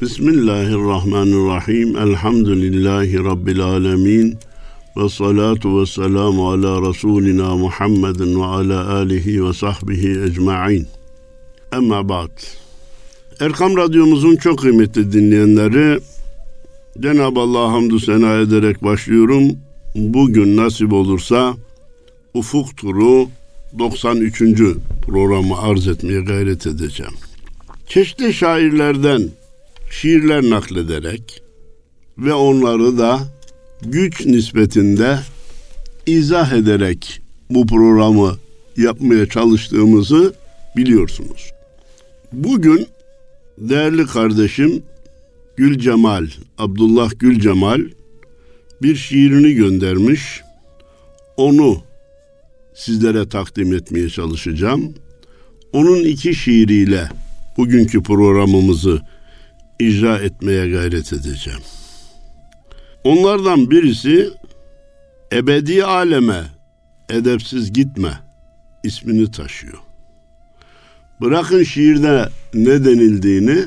Bismillahirrahmanirrahim. Elhamdülillahi Rabbil alemin. Ve salatu ve selamu ala Resulina Muhammedin ve ala alihi ve sahbihi ecma'in. Emma ba'd. Erkam Radyomuzun çok kıymetli dinleyenleri, Cenab-ı Allah'a hamdü sena ederek başlıyorum. Bugün nasip olursa Ufuk Turu 93. programı arz etmeye gayret edeceğim. Çeşitli şairlerden şiirler naklederek ve onları da güç nispetinde izah ederek bu programı yapmaya çalıştığımızı biliyorsunuz. Bugün değerli kardeşim Gül Cemal, Abdullah Gül Cemal bir şiirini göndermiş. Onu sizlere takdim etmeye çalışacağım. Onun iki şiiriyle bugünkü programımızı icra etmeye gayret edeceğim. Onlardan birisi ebedi aleme edepsiz gitme ismini taşıyor. Bırakın şiirde ne denildiğini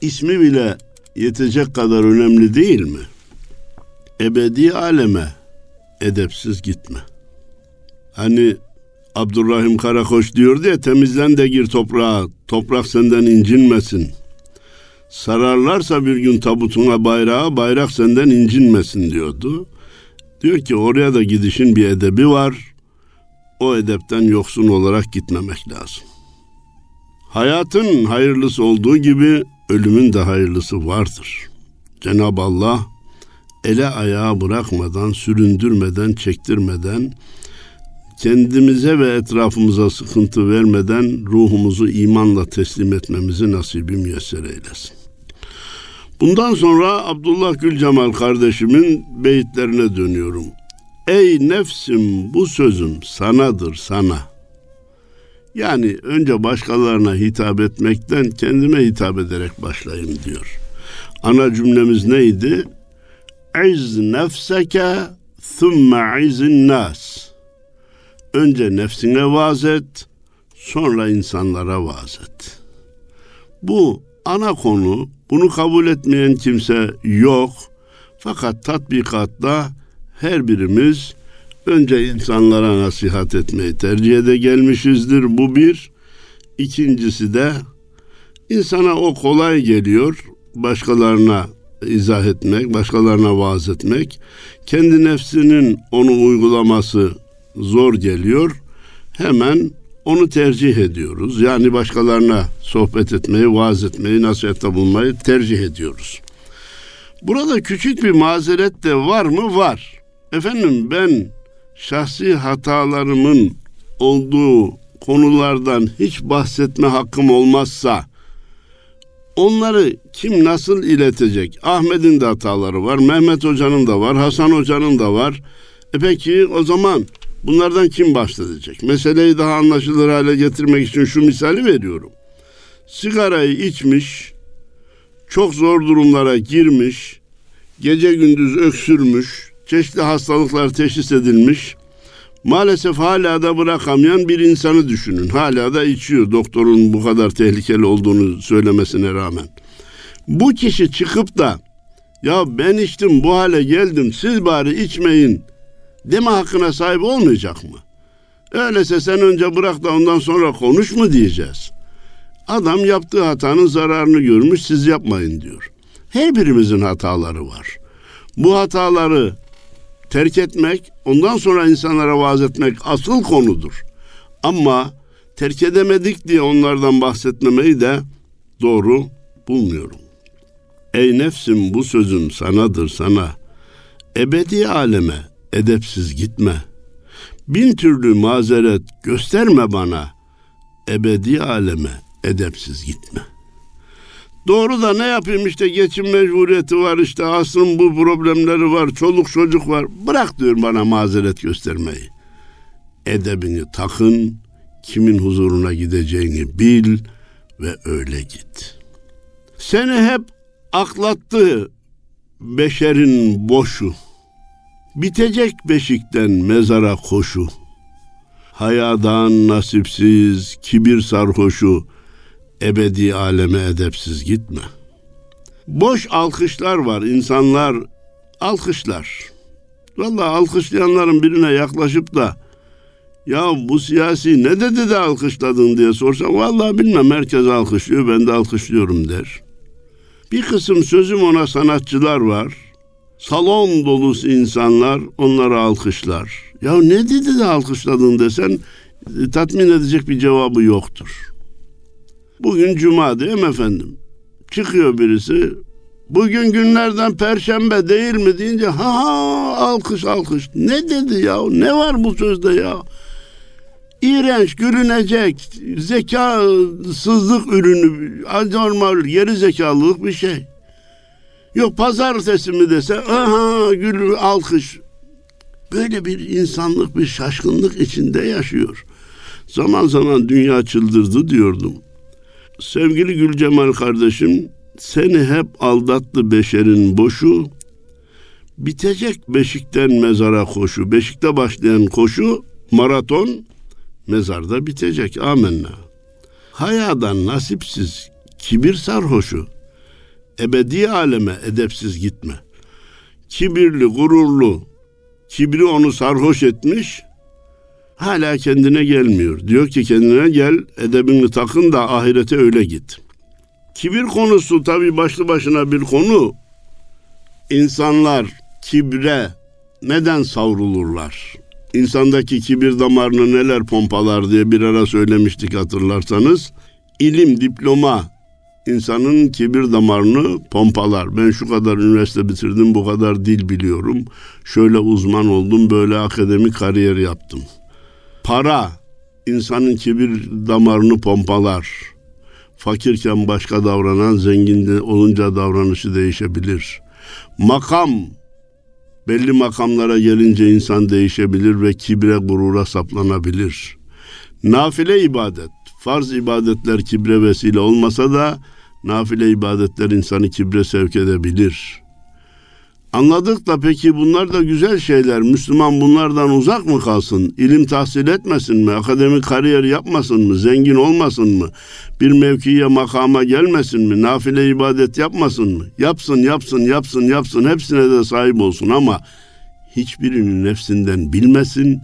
ismi bile yetecek kadar önemli değil mi? Ebedi aleme edepsiz gitme. Hani Abdurrahim Karakoç diyordu ya temizlen de gir toprağa, toprak senden incinmesin. Sararlarsa bir gün tabutuna bayrağı, bayrak senden incinmesin diyordu. Diyor ki oraya da gidişin bir edebi var. O edepten yoksun olarak gitmemek lazım. Hayatın hayırlısı olduğu gibi ölümün de hayırlısı vardır. Cenab-ı Allah ele ayağı bırakmadan, süründürmeden, çektirmeden, kendimize ve etrafımıza sıkıntı vermeden ruhumuzu imanla teslim etmemizi nasibi müyesser eylesin. Bundan sonra Abdullah Gülcemal kardeşimin beyitlerine dönüyorum. Ey nefsim bu sözüm sanadır sana. Yani önce başkalarına hitap etmekten kendime hitap ederek başlayın diyor. Ana cümlemiz neydi? İz nefseke thumme izin nas. Önce nefsine vaaz et, sonra insanlara vaaz et. Bu ana konu, bunu kabul etmeyen kimse yok. Fakat tatbikatta her birimiz önce insanlara nasihat etmeyi tercih ede gelmişizdir. Bu bir. İkincisi de insana o kolay geliyor. Başkalarına izah etmek, başkalarına vaaz etmek. Kendi nefsinin onu uygulaması zor geliyor. Hemen onu tercih ediyoruz. Yani başkalarına sohbet etmeyi, vaaz etmeyi, nasihatte bulmayı tercih ediyoruz. Burada küçük bir mazeret de var mı? Var. Efendim ben şahsi hatalarımın olduğu konulardan hiç bahsetme hakkım olmazsa onları kim nasıl iletecek? Ahmet'in de hataları var, Mehmet Hoca'nın da var, Hasan Hoca'nın da var. E peki o zaman bunlardan kim bahsedecek? Meseleyi daha anlaşılır hale getirmek için şu misali veriyorum. Sigarayı içmiş, çok zor durumlara girmiş, gece gündüz öksürmüş, çeşitli hastalıklar teşhis edilmiş. Maalesef hala da bırakamayan bir insanı düşünün. Hala da içiyor doktorun bu kadar tehlikeli olduğunu söylemesine rağmen. Bu kişi çıkıp da ya ben içtim bu hale geldim siz bari içmeyin deme hakkına sahip olmayacak mı? Öyleyse sen önce bırak da ondan sonra konuş mu diyeceğiz. Adam yaptığı hatanın zararını görmüş siz yapmayın diyor. Her birimizin hataları var. Bu hataları terk etmek, ondan sonra insanlara vaaz etmek asıl konudur. Ama terk edemedik diye onlardan bahsetmemeyi de doğru bulmuyorum. Ey nefsim bu sözüm sanadır sana. Ebedi aleme edepsiz gitme. Bin türlü mazeret gösterme bana. Ebedi aleme edepsiz gitme. Doğru da ne yapayım işte geçim mecburiyeti var işte asrın bu problemleri var çoluk çocuk var. Bırak diyor bana mazeret göstermeyi. Edebini takın, kimin huzuruna gideceğini bil ve öyle git. Seni hep aklattı beşerin boşu. Bitecek beşikten mezara koşu. Hayadan nasipsiz, kibir sarhoşu, ebedi aleme edepsiz gitme. Boş alkışlar var. İnsanlar alkışlar. Vallahi alkışlayanların birine yaklaşıp da ya bu siyasi ne dedi de alkışladın diye sorsam vallahi bilmem herkes alkışlıyor ben de alkışlıyorum der. Bir kısım sözüm ona sanatçılar var. Salon dolusu insanlar onları alkışlar. Ya ne dedi de alkışladın desen e, tatmin edecek bir cevabı yoktur. Bugün cuma değil mi efendim? Çıkıyor birisi Bugün günlerden perşembe değil mi deyince ha ha alkış alkış. Ne dedi ya? Ne var bu sözde ya? İğrenç, gülünecek, zekasızlık ürünü, anormal, geri zekalılık bir şey. Yok pazartesi mi dese aha gül alkış. Böyle bir insanlık, bir şaşkınlık içinde yaşıyor. Zaman zaman dünya çıldırdı diyordum. Sevgili Gül Cemal kardeşim seni hep aldattı beşerin boşu. Bitecek beşikten mezara koşu. Beşikte başlayan koşu maraton mezarda bitecek. Amenna. Hayadan nasipsiz kibir sarhoşu. Ebedi aleme edepsiz gitme. Kibirli, gururlu, kibri onu sarhoş etmiş, hala kendine gelmiyor. Diyor ki kendine gel, edebini takın da ahirete öyle git.'' Kibir konusu tabii başlı başına bir konu. İnsanlar kibre neden savrulurlar? İnsandaki kibir damarını neler pompalar diye bir ara söylemiştik hatırlarsanız. İlim, diploma insanın kibir damarını pompalar. Ben şu kadar üniversite bitirdim, bu kadar dil biliyorum. Şöyle uzman oldum, böyle akademik kariyer yaptım. Para insanın kibir damarını pompalar Fakirken başka davranan zengin olunca davranışı değişebilir. Makam belli makamlara gelince insan değişebilir ve kibre gurura saplanabilir. Nafile ibadet, farz ibadetler kibre vesile olmasa da nafile ibadetler insanı kibre sevk edebilir. Anladık da peki bunlar da güzel şeyler. Müslüman bunlardan uzak mı kalsın? İlim tahsil etmesin mi? Akademik kariyer yapmasın mı? Zengin olmasın mı? Bir mevkiye makama gelmesin mi? Nafile ibadet yapmasın mı? Yapsın, yapsın, yapsın, yapsın. Hepsine de sahip olsun ama hiçbirinin nefsinden bilmesin.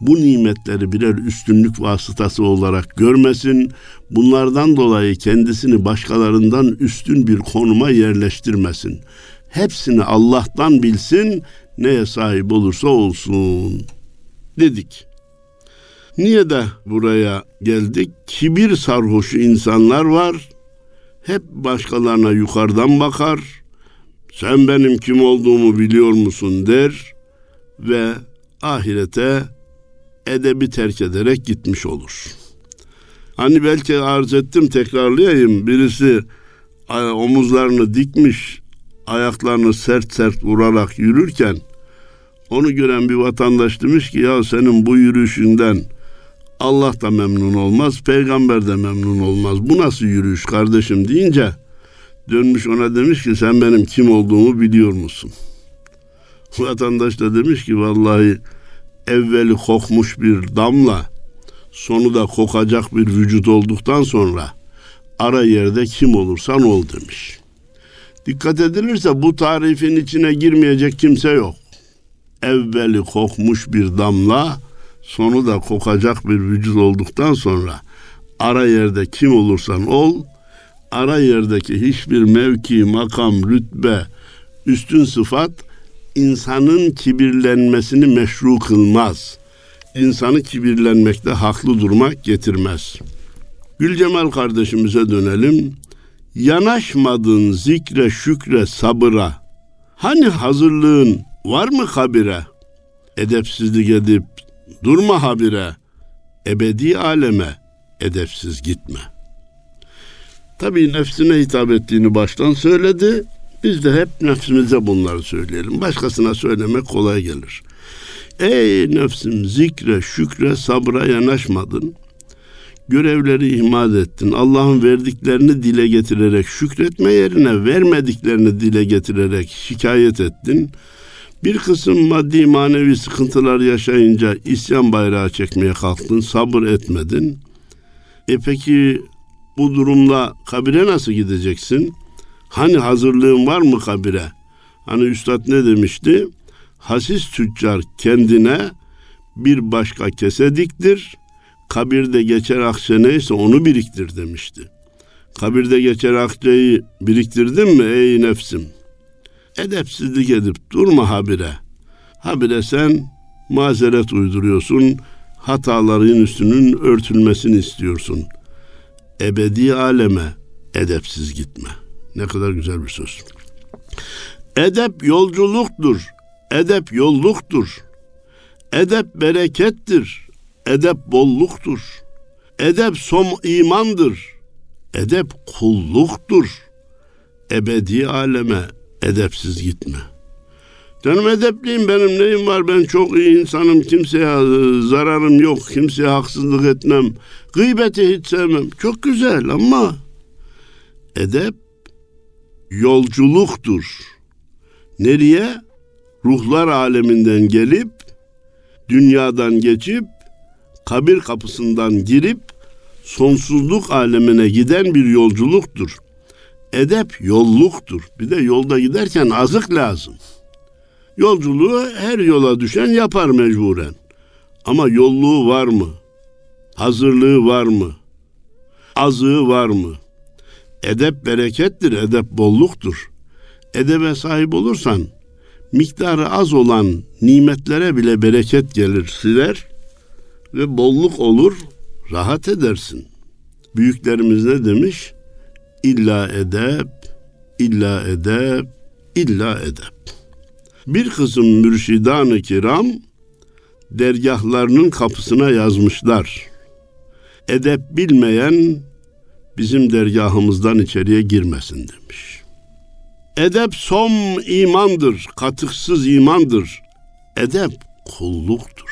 Bu nimetleri birer üstünlük vasıtası olarak görmesin. Bunlardan dolayı kendisini başkalarından üstün bir konuma yerleştirmesin.'' hepsini Allah'tan bilsin, neye sahip olursa olsun dedik. Niye de buraya geldik? Kibir sarhoşu insanlar var. Hep başkalarına yukarıdan bakar. Sen benim kim olduğumu biliyor musun der ve ahirete edebi terk ederek gitmiş olur. Hani belki arz ettim tekrarlayayım. Birisi omuzlarını dikmiş ayaklarını sert sert vurarak yürürken onu gören bir vatandaş demiş ki ya senin bu yürüyüşünden Allah da memnun olmaz, peygamber de memnun olmaz. Bu nasıl yürüyüş kardeşim deyince dönmüş ona demiş ki sen benim kim olduğumu biliyor musun? Vatandaş da demiş ki vallahi evveli kokmuş bir damla sonu da kokacak bir vücut olduktan sonra ara yerde kim olursan ol demiş. Dikkat edilirse bu tarifin içine girmeyecek kimse yok. Evveli kokmuş bir damla, sonu da kokacak bir vücut olduktan sonra ara yerde kim olursan ol, ara yerdeki hiçbir mevki, makam, rütbe, üstün sıfat insanın kibirlenmesini meşru kılmaz. İnsanı kibirlenmekte haklı durmak getirmez. Gülcemal kardeşimize dönelim. Yanaşmadın zikre şükre sabıra. Hani hazırlığın var mı kabire? Edepsizlik edip durma habire. Ebedi aleme edepsiz gitme. Tabii nefsine hitap ettiğini baştan söyledi. Biz de hep nefsimize bunları söyleyelim. Başkasına söylemek kolay gelir. Ey nefsim zikre, şükre, sabra yanaşmadın görevleri ihmal ettin. Allah'ın verdiklerini dile getirerek şükretme yerine vermediklerini dile getirerek şikayet ettin. Bir kısım maddi manevi sıkıntılar yaşayınca isyan bayrağı çekmeye kalktın, sabır etmedin. E peki bu durumla kabire nasıl gideceksin? Hani hazırlığın var mı kabire? Hani üstad ne demişti? Hasis tüccar kendine bir başka kese diktir. Kabirde geçer akçe neyse onu biriktir demişti. Kabirde geçer akçeyi biriktirdin mi ey nefsim? Edepsizlik edip durma habire. Habire sen mazeret uyduruyorsun, hataların üstünün örtülmesini istiyorsun. Ebedi aleme edepsiz gitme. Ne kadar güzel bir söz. Edep yolculuktur. Edep yolluktur. Edep berekettir. Edep bolluktur. Edep som imandır. Edep kulluktur. Ebedi aleme edepsiz gitme. Canım edepliyim benim neyim var ben çok iyi insanım kimseye e, zararım yok kimseye haksızlık etmem gıybeti hiç sevmem çok güzel ama edep yolculuktur. Nereye? Ruhlar aleminden gelip dünyadan geçip kabir kapısından girip sonsuzluk alemine giden bir yolculuktur. Edep yolluktur. Bir de yolda giderken azık lazım. Yolculuğu her yola düşen yapar mecburen. Ama yolluğu var mı? Hazırlığı var mı? Azığı var mı? Edep berekettir, edep bolluktur. Edebe sahip olursan miktarı az olan nimetlere bile bereket gelir, siler ve bolluk olur, rahat edersin. Büyüklerimiz ne demiş? İlla edep, illa edep, illa edep. Bir kısım mürşidan-ı kiram dergahlarının kapısına yazmışlar. Edep bilmeyen bizim dergahımızdan içeriye girmesin demiş. Edep som imandır, katıksız imandır. Edep kulluktur.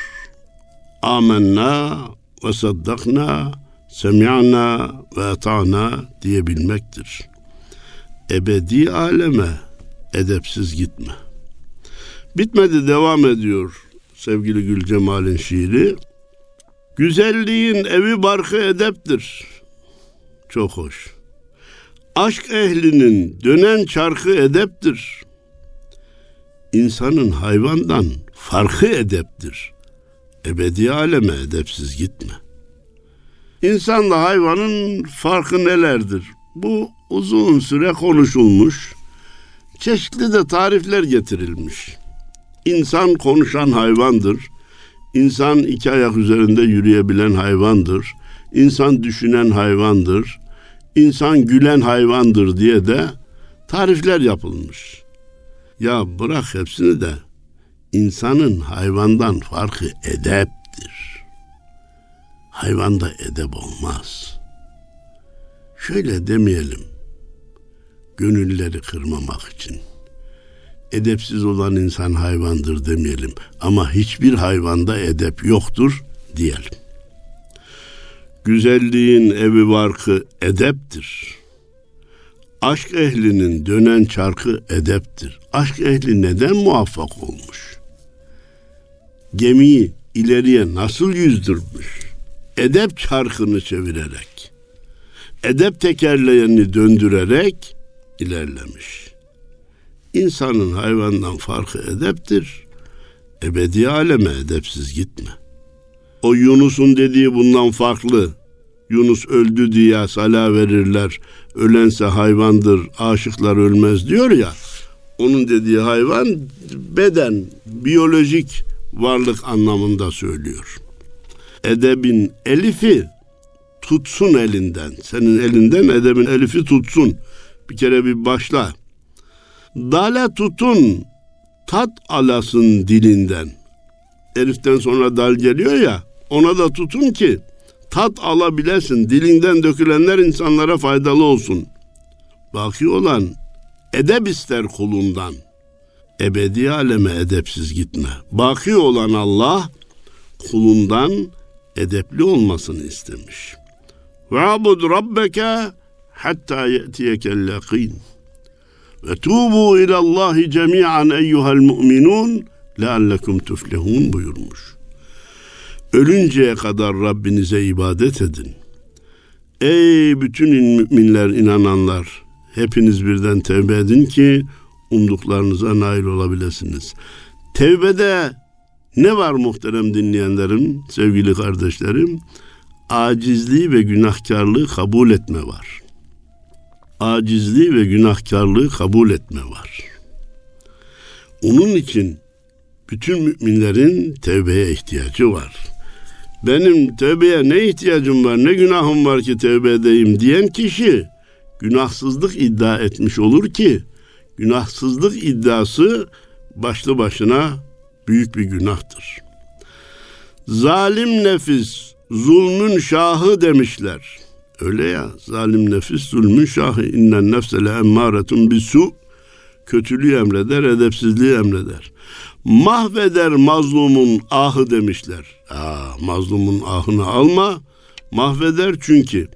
Amenna ve saddakna, semi'na ve ata'na diyebilmektir. Ebedi aleme edepsiz gitme. Bitmedi devam ediyor sevgili Gül Cemal'in şiiri. Güzelliğin evi barkı edeptir. Çok hoş. Aşk ehlinin dönen çarkı edeptir. İnsanın hayvandan farkı edeptir. Ebedi aleme edepsiz gitme. İnsanla hayvanın farkı nelerdir? Bu uzun süre konuşulmuş. Çeşitli de tarifler getirilmiş. İnsan konuşan hayvandır. İnsan iki ayak üzerinde yürüyebilen hayvandır. İnsan düşünen hayvandır. İnsan gülen hayvandır diye de tarifler yapılmış. Ya bırak hepsini de insanın hayvandan farkı edeptir. Hayvanda edep olmaz. Şöyle demeyelim. Gönülleri kırmamak için edepsiz olan insan hayvandır demeyelim ama hiçbir hayvanda edep yoktur diyelim. Güzelliğin evi barkı edeptir. Aşk ehlinin dönen çarkı edeptir. Aşk ehli neden muvaffak olmuş? Gemiyi ileriye nasıl yüzdürmüş? Edep çarkını çevirerek, edep tekerleğini döndürerek ilerlemiş. İnsanın hayvandan farkı edeptir. Ebedi aleme edepsiz gitme. O Yunus'un dediği bundan farklı. Yunus öldü diye sala verirler. Ölense hayvandır, aşıklar ölmez diyor ya. Onun dediği hayvan beden, biyolojik varlık anlamında söylüyor. Edebin elifi tutsun elinden. Senin elinden edebin elifi tutsun. Bir kere bir başla. Dale tutun, tat alasın dilinden. Eliften sonra dal geliyor ya, ona da tutun ki tat alabilesin. Dilinden dökülenler insanlara faydalı olsun. Baki olan edep ister kulundan. Ebedi aleme edepsiz gitme. Baki olan Allah kulundan edepli olmasını istemiş. Ve abud rabbeke hatta ye'tiyekel yakin. Ve tubu ilallahi cemi'an eyyuhel mu'minun leallekum tuflihun buyurmuş. Ölünceye kadar Rabbinize ibadet edin. Ey bütün müminler, inananlar, Hepiniz birden tevbe edin ki umduklarınıza nail olabilirsiniz. Tevbede ne var muhterem dinleyenlerim, sevgili kardeşlerim? Acizliği ve günahkarlığı kabul etme var. Acizliği ve günahkarlığı kabul etme var. Onun için bütün müminlerin tevbeye ihtiyacı var. Benim tevbeye ne ihtiyacım var, ne günahım var ki tevbe edeyim diyen kişi günahsızlık iddia etmiş olur ki günahsızlık iddiası başlı başına büyük bir günahtır. Zalim nefis zulmün şahı demişler. Öyle ya zalim nefis zulmün şahı innen nefsele emmâretun bisu kötülüğü emreder, edepsizliği emreder. Mahveder mazlumun ahı demişler. Aa, mazlumun ahını alma, mahveder çünkü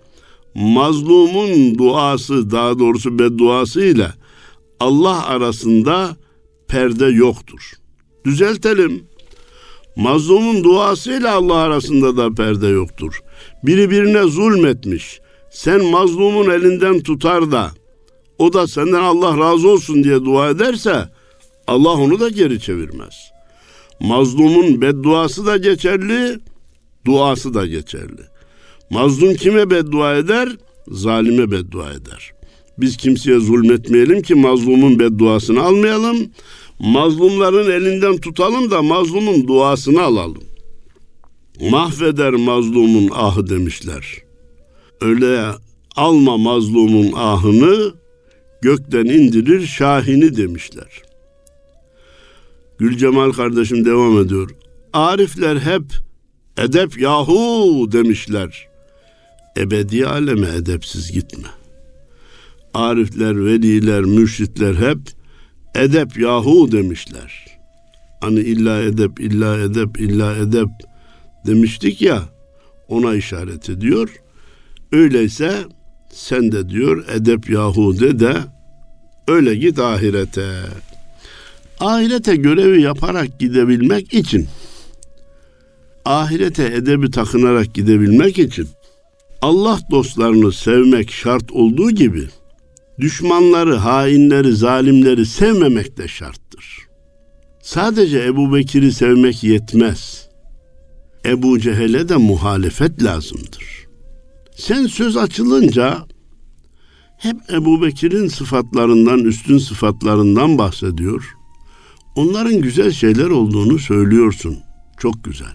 mazlumun duası daha doğrusu bedduası ile Allah arasında perde yoktur. Düzeltelim. Mazlumun duasıyla Allah arasında da perde yoktur. Biri birine zulmetmiş. Sen mazlumun elinden tutar da o da senden Allah razı olsun diye dua ederse Allah onu da geri çevirmez. Mazlumun bedduası da geçerli, duası da geçerli. Mazlum kime beddua eder? Zalime beddua eder. Biz kimseye zulmetmeyelim ki mazlumun bedduasını almayalım. Mazlumların elinden tutalım da mazlumun duasını alalım. Mahveder mazlumun ahı demişler. Öyle alma mazlumun ahını gökten indirir şahini demişler. Gülcemal kardeşim devam ediyor. Arifler hep edep yahu demişler. Ebedi aleme edepsiz gitme. Arifler, veliler, mürşitler hep edep yahu demişler. Hani illa edep, illa edep, illa edep demiştik ya ona işaret ediyor. Öyleyse sen de diyor edep yahu de de öyle git ahirete. Ahirete görevi yaparak gidebilmek için ahirete edebi takınarak gidebilmek için Allah dostlarını sevmek şart olduğu gibi düşmanları, hainleri, zalimleri sevmemek de şarttır. Sadece Ebu Bekir'i sevmek yetmez. Ebu Cehil'e de muhalefet lazımdır. Sen söz açılınca hep Ebu Bekir'in sıfatlarından, üstün sıfatlarından bahsediyor. Onların güzel şeyler olduğunu söylüyorsun. Çok güzel.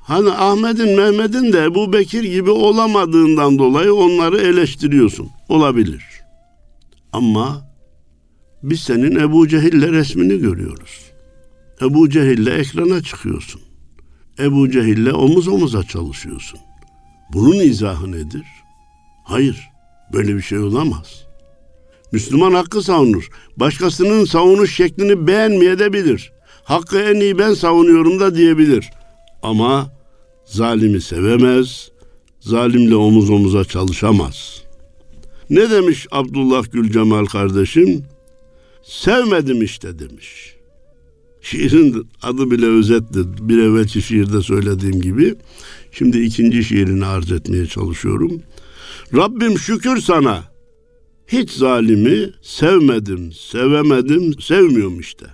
Hani Ahmet'in, Mehmet'in de Ebu Bekir gibi olamadığından dolayı onları eleştiriyorsun. Olabilir. Ama biz senin Ebu Cehil'le resmini görüyoruz. Ebu Cehil'le ekrana çıkıyorsun. Ebu Cehil'le omuz omuza çalışıyorsun. Bunun izahı nedir? Hayır, böyle bir şey olamaz. Müslüman hakkı savunur. Başkasının savunuş şeklini beğenmeyebilir. Hakkı en iyi ben savunuyorum da diyebilir. Ama zalimi sevemez, zalimle omuz omuza çalışamaz. Ne demiş Abdullah Gülcemal kardeşim? Sevmedim işte demiş. Şiirin adı bile özetti. Bir evvelki şiirde söylediğim gibi. Şimdi ikinci şiirini arz etmeye çalışıyorum. Rabbim şükür sana. Hiç zalimi sevmedim, sevemedim, sevmiyorum işte.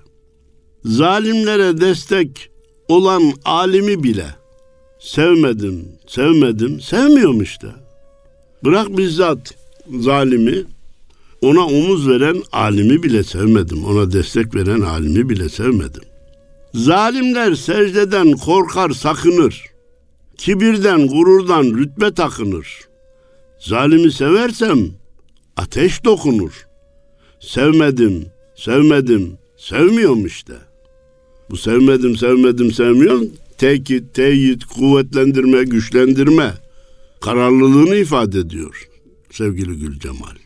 Zalimlere destek olan alimi bile sevmedim, sevmedim, sevmiyorum işte. Bırak bizzat zalimi, ona omuz veren alimi bile sevmedim. Ona destek veren alimi bile sevmedim. Zalimler secdeden korkar, sakınır. Kibirden, gururdan rütbe takınır. Zalimi seversem ateş dokunur. Sevmedim, sevmedim, sevmiyorum işte. Bu sevmedim, sevmedim, sevmiyorum. Tekit, teyit, kuvvetlendirme, güçlendirme. Kararlılığını ifade ediyor sevgili Gül Cemal.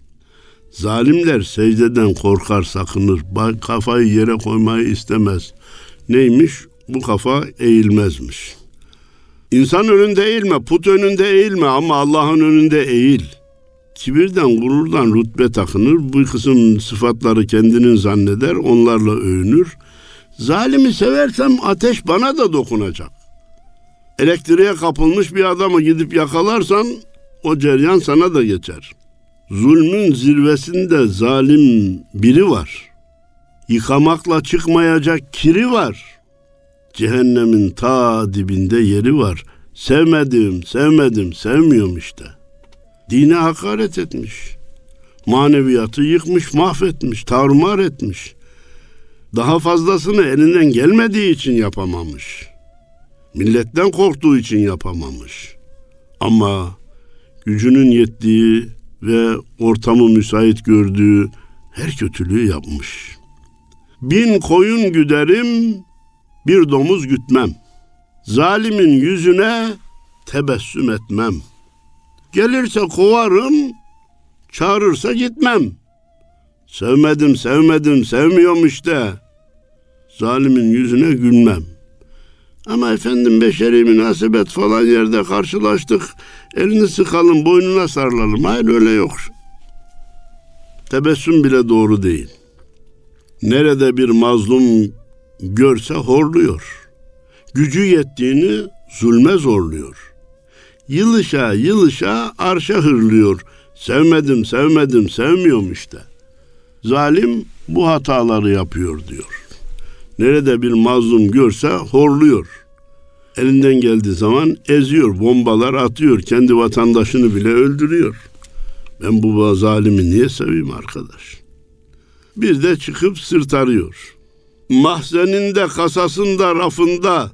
Zalimler secdeden korkar, sakınır. Kafayı yere koymayı istemez. Neymiş? Bu kafa eğilmezmiş. İnsan önünde eğilme, put önünde eğilme ama Allah'ın önünde eğil. Kibirden, gururdan rütbe takınır. Bu kısım sıfatları kendinin zanneder, onlarla övünür. Zalimi seversem ateş bana da dokunacak. Elektriğe kapılmış bir adamı gidip yakalarsan o ceryan sana da geçer. Zulmün zirvesinde zalim biri var. Yıkamakla çıkmayacak kiri var. Cehennemin ta dibinde yeri var. Sevmedim, sevmedim, sevmiyorum işte. Dine hakaret etmiş. Maneviyatı yıkmış, mahvetmiş, tarumar etmiş. Daha fazlasını elinden gelmediği için yapamamış. Milletten korktuğu için yapamamış. Ama gücünün yettiği ve ortamı müsait gördüğü her kötülüğü yapmış. Bin koyun güderim, bir domuz gütmem. Zalimin yüzüne tebessüm etmem. Gelirse kovarım, çağırırsa gitmem. Sevmedim, sevmedim, sevmiyorum işte. Zalimin yüzüne gülmem. Ama efendim beşeri münasebet falan yerde karşılaştık. Elini sıkalım, boynuna sarılalım. Hayır öyle yok. Tebessüm bile doğru değil. Nerede bir mazlum görse horluyor. Gücü yettiğini zulme zorluyor. Yılışa yılışa arşa hırlıyor. Sevmedim, sevmedim, sevmiyorum işte. Zalim bu hataları yapıyor diyor. Nerede bir mazlum görse horluyor. Elinden geldiği zaman eziyor, bombalar atıyor, kendi vatandaşını bile öldürüyor. Ben bu zalimi niye seveyim arkadaş? Bir de çıkıp sırt arıyor. Mahzeninde, kasasında, rafında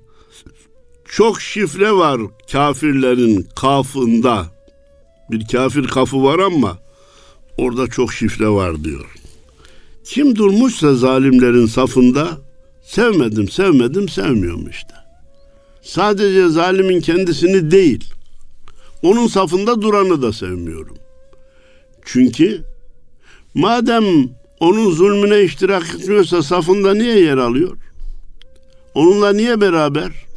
çok şifre var kafirlerin kafında. Bir kafir kafı var ama orada çok şifre var diyor. Kim durmuşsa zalimlerin safında sevmedim, sevmedim, sevmiyorum işte. Sadece zalimin kendisini değil, onun safında duranı da sevmiyorum. Çünkü madem onun zulmüne iştirak etmiyorsa safında niye yer alıyor? Onunla niye beraber?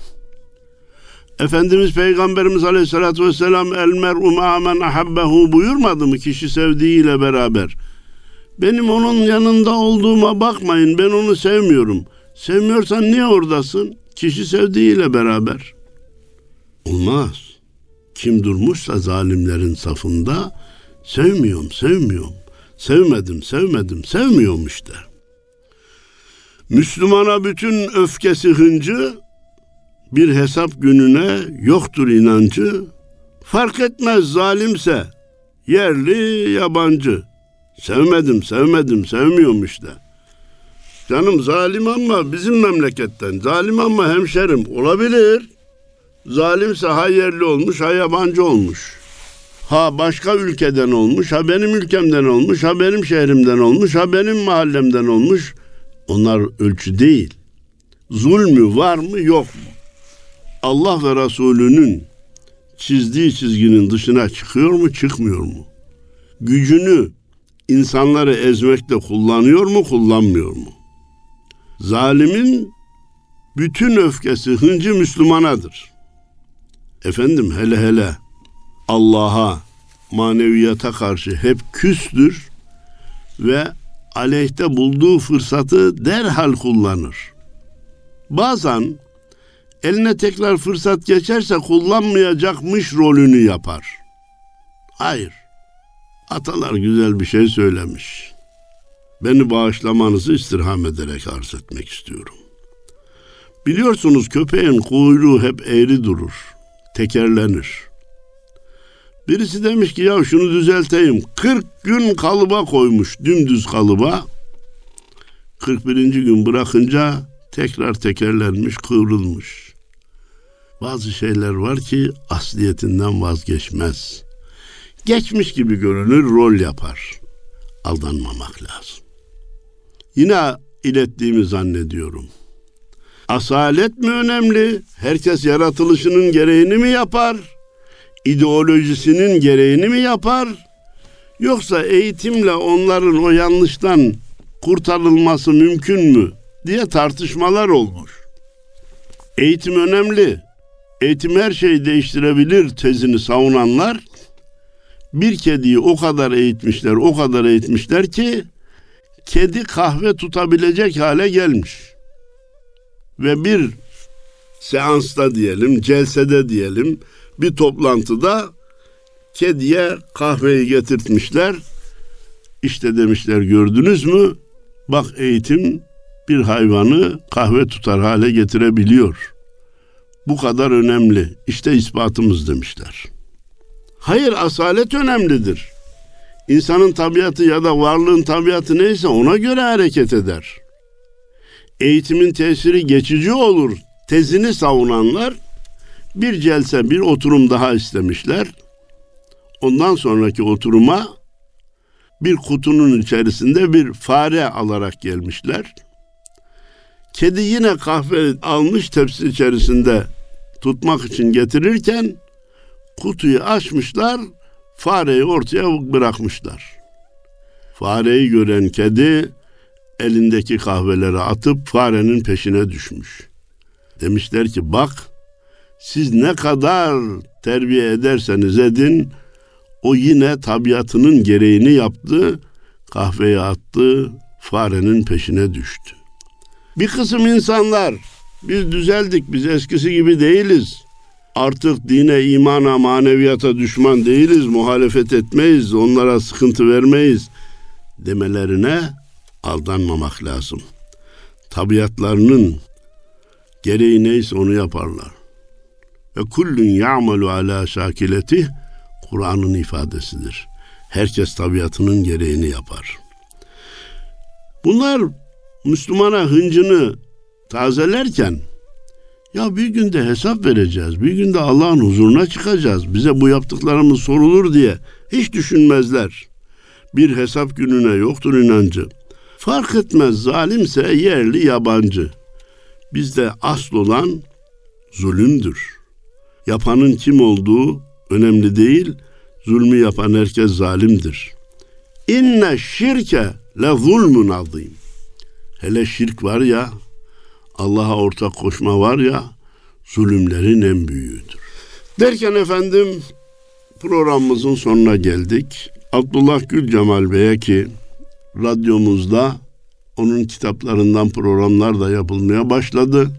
Efendimiz Peygamberimiz Aleyhisselatü Vesselam el mer'u ma'amen ahabbehu buyurmadı mı kişi sevdiğiyle beraber? Benim onun yanında olduğuma bakmayın ben onu sevmiyorum. Sevmiyorsan niye oradasın? Kişi sevdiğiyle beraber. Olmaz. Kim durmuşsa zalimlerin safında sevmiyorum, sevmiyorum. Sevmedim, sevmedim, sevmiyorum işte. Müslümana bütün öfkesi hıncı, bir hesap gününe yoktur inancı. Fark etmez zalimse, yerli yabancı. Sevmedim, sevmedim, sevmiyorum işte. Canım zalim ama bizim memleketten, zalim ama hemşerim olabilir. Zalimse ha yerli olmuş, ha yabancı olmuş. Ha başka ülkeden olmuş, ha benim ülkemden olmuş, ha benim şehrimden olmuş, ha benim mahallemden olmuş. Onlar ölçü değil. Zulmü var mı yok mu? Allah ve Resulünün çizdiği çizginin dışına çıkıyor mu çıkmıyor mu? Gücünü insanları ezmekte kullanıyor mu kullanmıyor mu? Zalimin bütün öfkesi hıncı Müslümanadır. Efendim hele hele Allah'a, maneviyata karşı hep küstür ve aleyhte bulduğu fırsatı derhal kullanır. Bazen eline tekrar fırsat geçerse kullanmayacakmış rolünü yapar. Hayır. Atalar güzel bir şey söylemiş. Beni bağışlamanızı istirham ederek arz etmek istiyorum. Biliyorsunuz köpeğin kuyruğu hep eğri durur, tekerlenir. Birisi demiş ki ya şunu düzelteyim. 40 gün kalıba koymuş, dümdüz kalıba. 41. gün bırakınca tekrar tekerlenmiş, kıvrılmış. Bazı şeyler var ki asliyetinden vazgeçmez. Geçmiş gibi görünür, rol yapar. Aldanmamak lazım. Yine ilettiğimi zannediyorum. Asalet mi önemli? Herkes yaratılışının gereğini mi yapar? İdeolojisinin gereğini mi yapar? Yoksa eğitimle onların o yanlıştan kurtarılması mümkün mü diye tartışmalar olmuş. Eğitim önemli. Eğitim her şeyi değiştirebilir tezini savunanlar bir kediyi o kadar eğitmişler, o kadar eğitmişler ki kedi kahve tutabilecek hale gelmiş. Ve bir seansta diyelim, celsede diyelim, bir toplantıda Kediye kahveyi getirtmişler. İşte demişler gördünüz mü? Bak eğitim bir hayvanı kahve tutar hale getirebiliyor. Bu kadar önemli. İşte ispatımız demişler. Hayır asalet önemlidir. İnsanın tabiatı ya da varlığın tabiatı neyse ona göre hareket eder. Eğitimin tesiri geçici olur. Tezini savunanlar bir celse bir oturum daha istemişler. Ondan sonraki oturuma bir kutunun içerisinde bir fare alarak gelmişler. Kedi yine kahve almış tepsi içerisinde tutmak için getirirken kutuyu açmışlar, fareyi ortaya bırakmışlar. Fareyi gören kedi elindeki kahveleri atıp farenin peşine düşmüş. Demişler ki bak siz ne kadar terbiye ederseniz edin o yine tabiatının gereğini yaptı, kahveyi attı, farenin peşine düştü. Bir kısım insanlar biz düzeldik, biz eskisi gibi değiliz. Artık dine, imana, maneviyata düşman değiliz, muhalefet etmeyiz, onlara sıkıntı vermeyiz demelerine aldanmamak lazım. Tabiatlarının gereği neyse onu yaparlar. Ve kullun ya'malu ala şakileti Kur'an'ın ifadesidir. Herkes tabiatının gereğini yapar. Bunlar Müslümana hıncını tazelerken ya bir günde hesap vereceğiz. Bir günde Allah'ın huzuruna çıkacağız. Bize bu yaptıklarımız sorulur diye hiç düşünmezler. Bir hesap gününe yoktur inancı. Fark etmez zalimse yerli yabancı. Bizde asıl olan zulümdür. Yapanın kim olduğu önemli değil. Zulmü yapan herkes zalimdir. İnne şirke le zulmun azim. Hele şirk var ya, Allah'a ortak koşma var ya, zulümlerin en büyüğüdür. Derken efendim programımızın sonuna geldik. Abdullah Gül Cemal Bey'e ki radyomuzda onun kitaplarından programlar da yapılmaya başladı.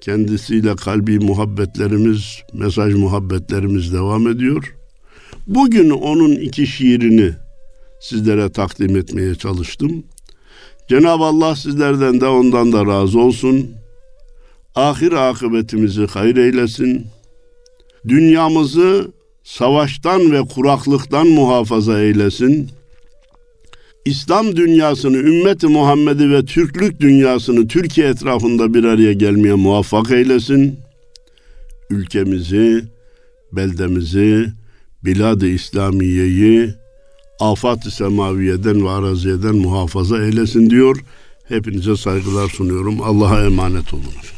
Kendisiyle kalbi muhabbetlerimiz, mesaj muhabbetlerimiz devam ediyor. Bugün onun iki şiirini sizlere takdim etmeye çalıştım. Cenab-ı Allah sizlerden de ondan da razı olsun. Ahir akıbetimizi hayır eylesin. Dünyamızı savaştan ve kuraklıktan muhafaza eylesin. İslam dünyasını, ümmeti Muhammed'i ve Türklük dünyasını Türkiye etrafında bir araya gelmeye muvaffak eylesin. Ülkemizi, beldemizi, bilad-ı İslamiye'yi afat-ı semaviyeden ve araziyeden muhafaza eylesin diyor. Hepinize saygılar sunuyorum. Allah'a emanet olunuz.